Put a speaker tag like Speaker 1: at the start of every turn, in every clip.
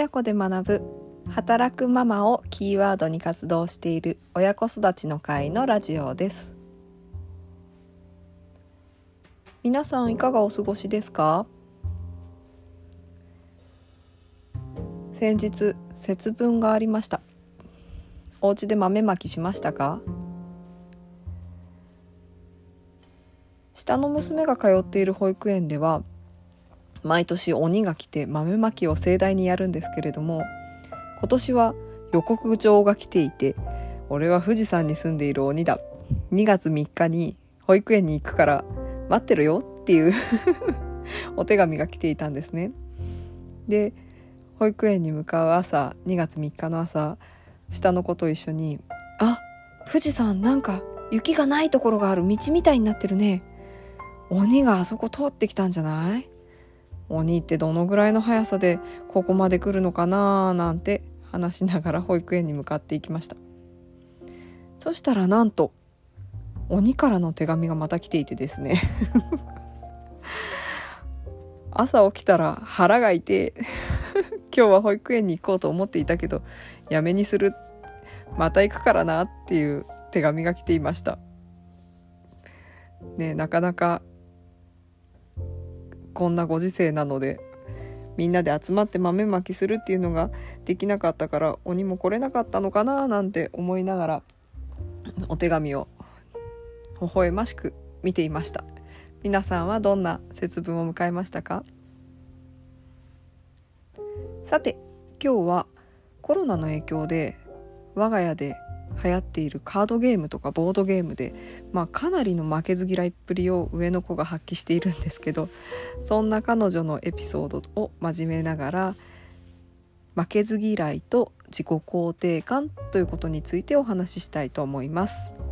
Speaker 1: 親子で学ぶ働くママをキーワードに活動している親子育ちの会のラジオです。皆さんいかがお過ごしですか？先日節分がありました。お家で豆まきしましたか？下の娘が通っている保育園では毎年鬼が来て豆まきを盛大にやるんですけれども今年は予告状が来ていて俺は富士山に住んでいる鬼だ。2月3日に保育園に行くから待ってるよっていう お手紙が来ていたんですね。で保育園に向かう朝2月3日の朝下の子と一緒に「あ富士山なんか雪がないところがある道みたいになってるね。鬼があそこ通ってきたんじゃない？鬼ってどのぐらいの速さでここまで来るのかななんて話しながら 保育園に向かっていきました。そしたらなんと鬼からの手紙がまた来ていてですね。朝起きたら腹が痛い。今日は保育園に行こうと思っていたけどやめにする。また行くからなっていう手紙が来ていました。ねなかなかこんなご時世なのでみんなで集まって豆まきするっていうのができなかったから鬼も来れなかったのかななんて思いながらお手紙を微笑ましく見ていました。皆さんはどんな節分を迎えましたか？さて今日はコロナの影響で我が家で流行っているカードゲームとかボードゲームで、まあ、かなりの負けず嫌いっぷりを上の子が発揮しているんですけどそんな彼女のエピソードを真面目ながら負けず嫌いと自己肯定感ということについてお話ししたいと思います。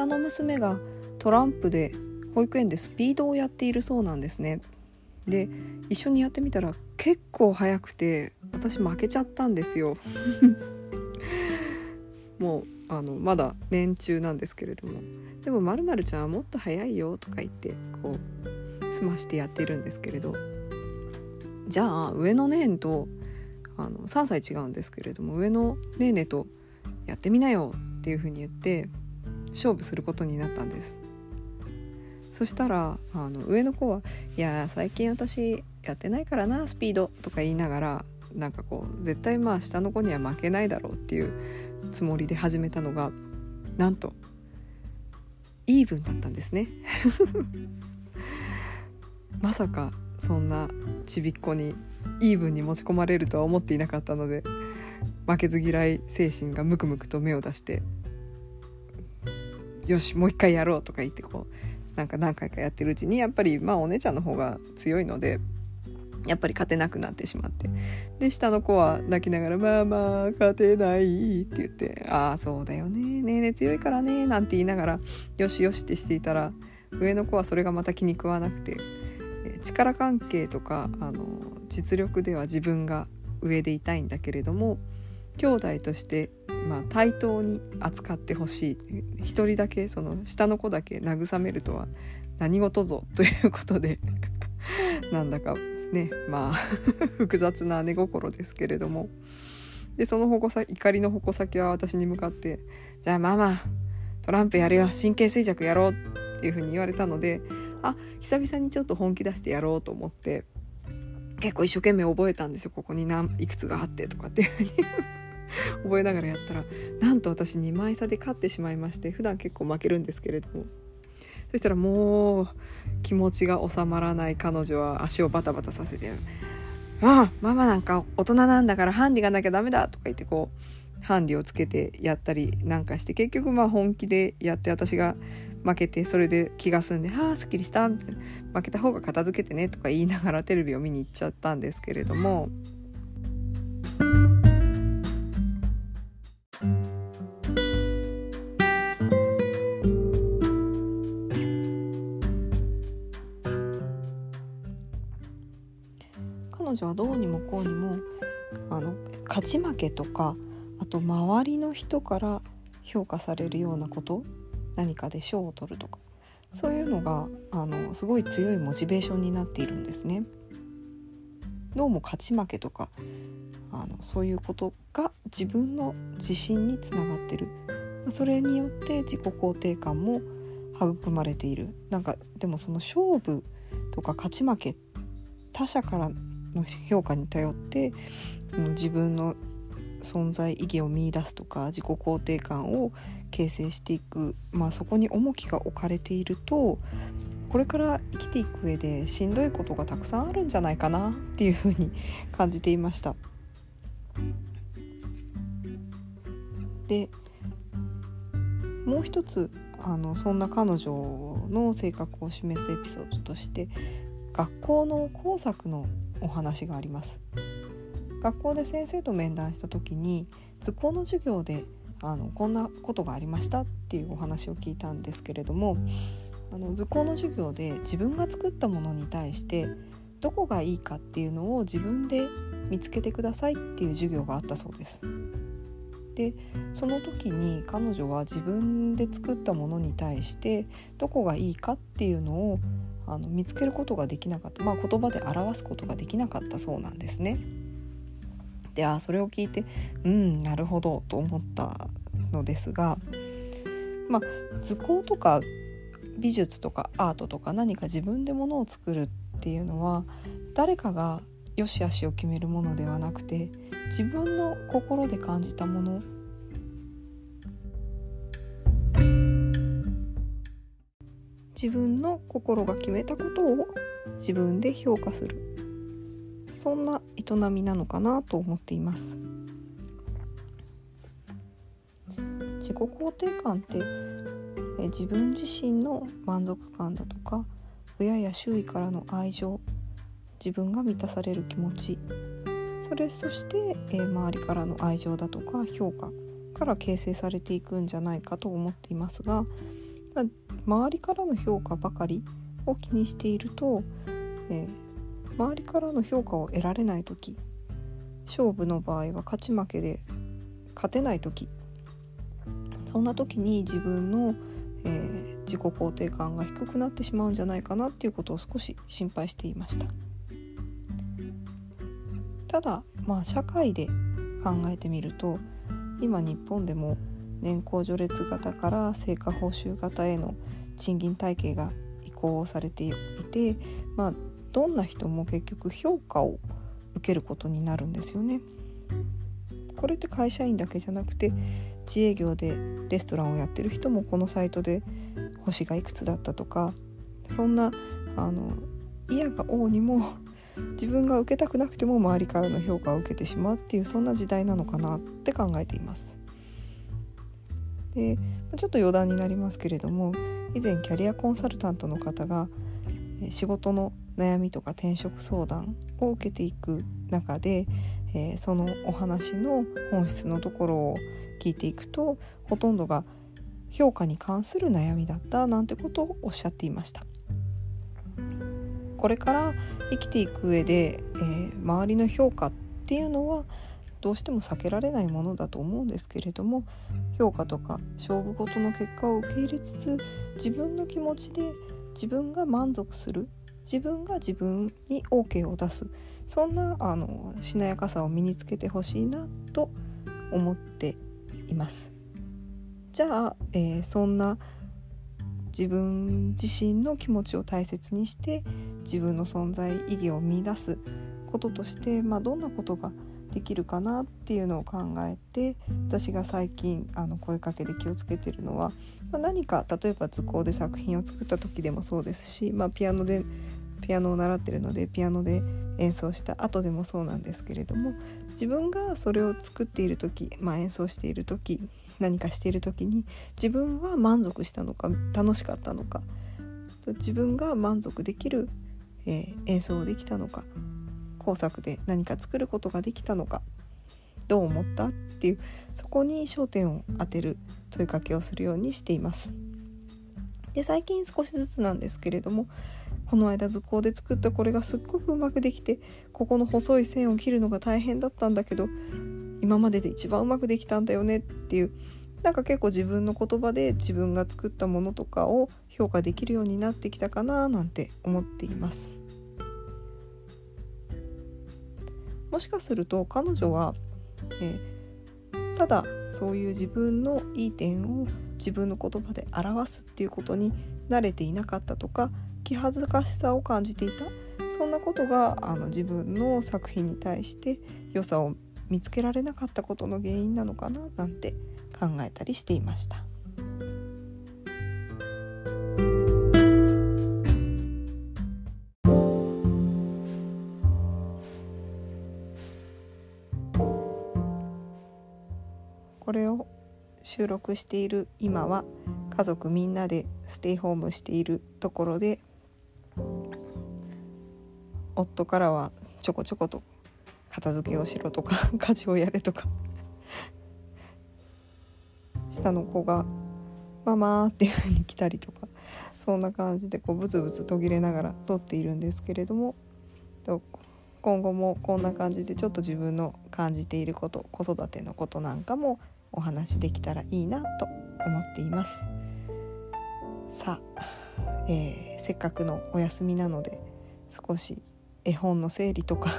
Speaker 1: 下の娘がトランプで保育園でスピードをやっているそうなんですね。で一緒にやってみたら結構速くて私負けちゃったんですよ。もうあのまだ年中なんですけれども。でもまるちゃんはもっと速いよとか言ってこう済ましてやっているんですけれど。じゃあ上のネーとあの3歳違うんですけれども上のネーネとやってみなよっていうふうに言って勝負することになったんです。そしたらあの上の子は「いや最近私やってないからなスピード」とか言いながらなんかこう絶対まあ下の子には負けないだろうっていうつもりで始めたのがなんとイーブンだったんですね。まさかそんなちびっこにイーブンに持ち込まれるとは思っていなかったので負けず嫌い精神がムクムクと芽を出してよしもう一回やろうとか言ってこうなんか何回かやってるうちにやっぱりまあお姉ちゃんの方が強いのでやっぱり勝てなくなってしまって。で下の子は泣きながら「まあまあ勝てない」って言って「ああそうだよね。ねえねえ強いからね」なんて言いながら「よしよし」ってしていたら上の子はそれがまた気に食わなくて力関係とかあの実力では自分が上でいたいんだけれども兄弟としてまあ、対等に扱ってほしい。一人だけその下の子だけ慰めるとは何事ぞということで なんだかねまあ 複雑な姉心ですけれども。でその矛先怒りの矛先は私に向かって「じゃあママトランプやるよ。神経衰弱やろう」っていうふうに言われたのであ久々にちょっと本気出してやろうと思って結構一生懸命覚えたんですよ。ここに何いくつがあってとかっていうふうに。覚えながらやったらなんと私2枚差で勝ってしまいまして普段結構負けるんですけれどもそしたらもう気持ちが収まらない彼女は足をバタバタさせて「ああママなんか大人なんだからハンディがなきゃダメだ」とか言ってこうハンディをつけてやったりなんかして結局まあ本気でやって私が負けてそれで気が済んで「ああすっきりした」みたいな「負けた方が片付けてね」とか言いながらテレビを見に行っちゃったんですけれども。女はどうにもこうにもあの勝ち負けとかあと周りの人から評価されるようなこと何かで賞を取るとかそういうのがあのすごい強いモチベーションになっているんですね。どうも勝ち負けとかあのそういうことが自分の自信につながってるそれによって自己肯定感も育まれているなんかでもその勝負とか勝ち負け他者からの評価に頼って自分の存在意義を見いだすとか自己肯定感を形成していく、まあ、そこに重きが置かれているとこれから生きていく上でしんどいことがたくさんあるんじゃないかなっていうふうに感じていました。でもう一つあのそんな彼女の性格を示すエピソードとして学校の工作のお話があります学校で先生と面談した時に図工の授業であのこんなことがありましたっていうお話を聞いたんですけれどもあの図工の授業で自分が作ったものに対してどこがいいかっていうのを自分で見つけてくださいっていう授業があったそうです。でその時に彼女は自分で作ったものに対してどこがいいかっていうのをあの見つけることができなかった、まあ、言葉で表すことができなかったそうなんですね。であそれを聞いてうんなるほどと思ったのですが、まあ、図工とか美術とかアートとか何か自分でものを作るっていうのは誰かが良し悪しを決めるものではなくて自分の心で感じたもの自分の心が決めたことを自分で評価する。そんな営みなのかなと思っています。自己肯定感って自分自身の満足感だとか親や周囲からの愛情自分が満たされる気持ちそれそして、え、周りからの愛情だとか評価から形成されていくんじゃないかと思っていますが、まあ、周りからの評価ばかりを気にしていると、えー、周りからの評価を得られない時勝負の場合は勝ち負けで勝てない時そんな時に自分の、えー、自己肯定感が低くなってしまうんじゃないかなっていうことを少し心配していました。ただまあ社会で考えてみると今日本でも年功序列型から成果報酬型への賃金体系が移行されていて、まあ、どんな人も結局評価を受けることになるんですよね。これって会社員だけじゃなくて自営業でレストランをやってる人もこのサイトで星がいくつだったとかそんなあの嫌が王にも自分が受けたくなくても周りからの評価を受けてしまうっていうそんな時代なのかなって考えています。でちょっと余談になりますけれども以前キャリアコンサルタントの方が仕事の悩みとか転職相談を受けていく中で、えー、そのお話の本質のところを聞いていくとほとんどが評価に関する悩みだったなんてことをおっしゃっていました。これから生きていく上で、えー、周りの評価っていうのはどうしても避けられないものだと思うんですけれども評価とか勝負事の結果を受け入れつつ自分の気持ちで自分が満足する自分が自分に OK を出すそんなあのしなやかさを身につけてほしいなと思っています。じゃあ、えー、そんな自分自身の気持ちを大切にして自分の存在意義を見出すこととして、まあ、どんなことができるかなっていうのを考えて私が最近あの声かけで気をつけてるのは、まあ、何か例えば図工で作品を作った時でもそうですし、まあ、ピアノでピアノを習ってるのでピアノで演奏した後でもそうなんですけれども自分がそれを作っている時、まあ、演奏している時何かしている時に自分は満足したのか楽しかったのか自分が満足できる、えー、演奏できたのか工作で何か作ることができたのかどう思ったっていうそこに焦点を当てる問いかけをするようにしています。で最近少しずつなんですけれどもこの間図工で作ったこれがすっごくうまくできてここの細い線を切るのが大変だったんだけど今までで一番うまくできたんだよねっていうなんか結構自分の言葉で自分が作ったものとかを評価できるようになってきたかななんて思っています。もしかすると彼女は、えー、ただそういう自分のいい点を自分の言葉で表すっていうことに慣れていなかったとか気恥ずかしさを感じていたそんなことがあの自分の作品に対して良さを見つけられなかったことの原因なのかななんて考えたりしていました。これを収録している今は家族みんなでステイホームしているところで夫からはちょこちょこと片付けをしろとか 家事をやれとか下の子が「ママ」っていう風に来たりとかそんな感じでこうブツブツ途切れながら撮っているんですけれども今後もこんな感じでちょっと自分の感じていること子育てのことなんかもお話できたらいいなと思っていますさあ、えー、せっかくのお休みなので少し絵本の整理とか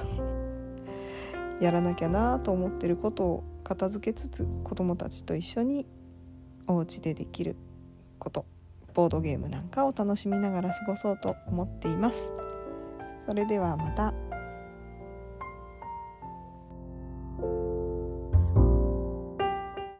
Speaker 1: やらなきゃなと思ってることを片付けつつ子どもたちと一緒にお家でできることボードゲームなんかを楽しみながら過ごそうと思っています。それではまた。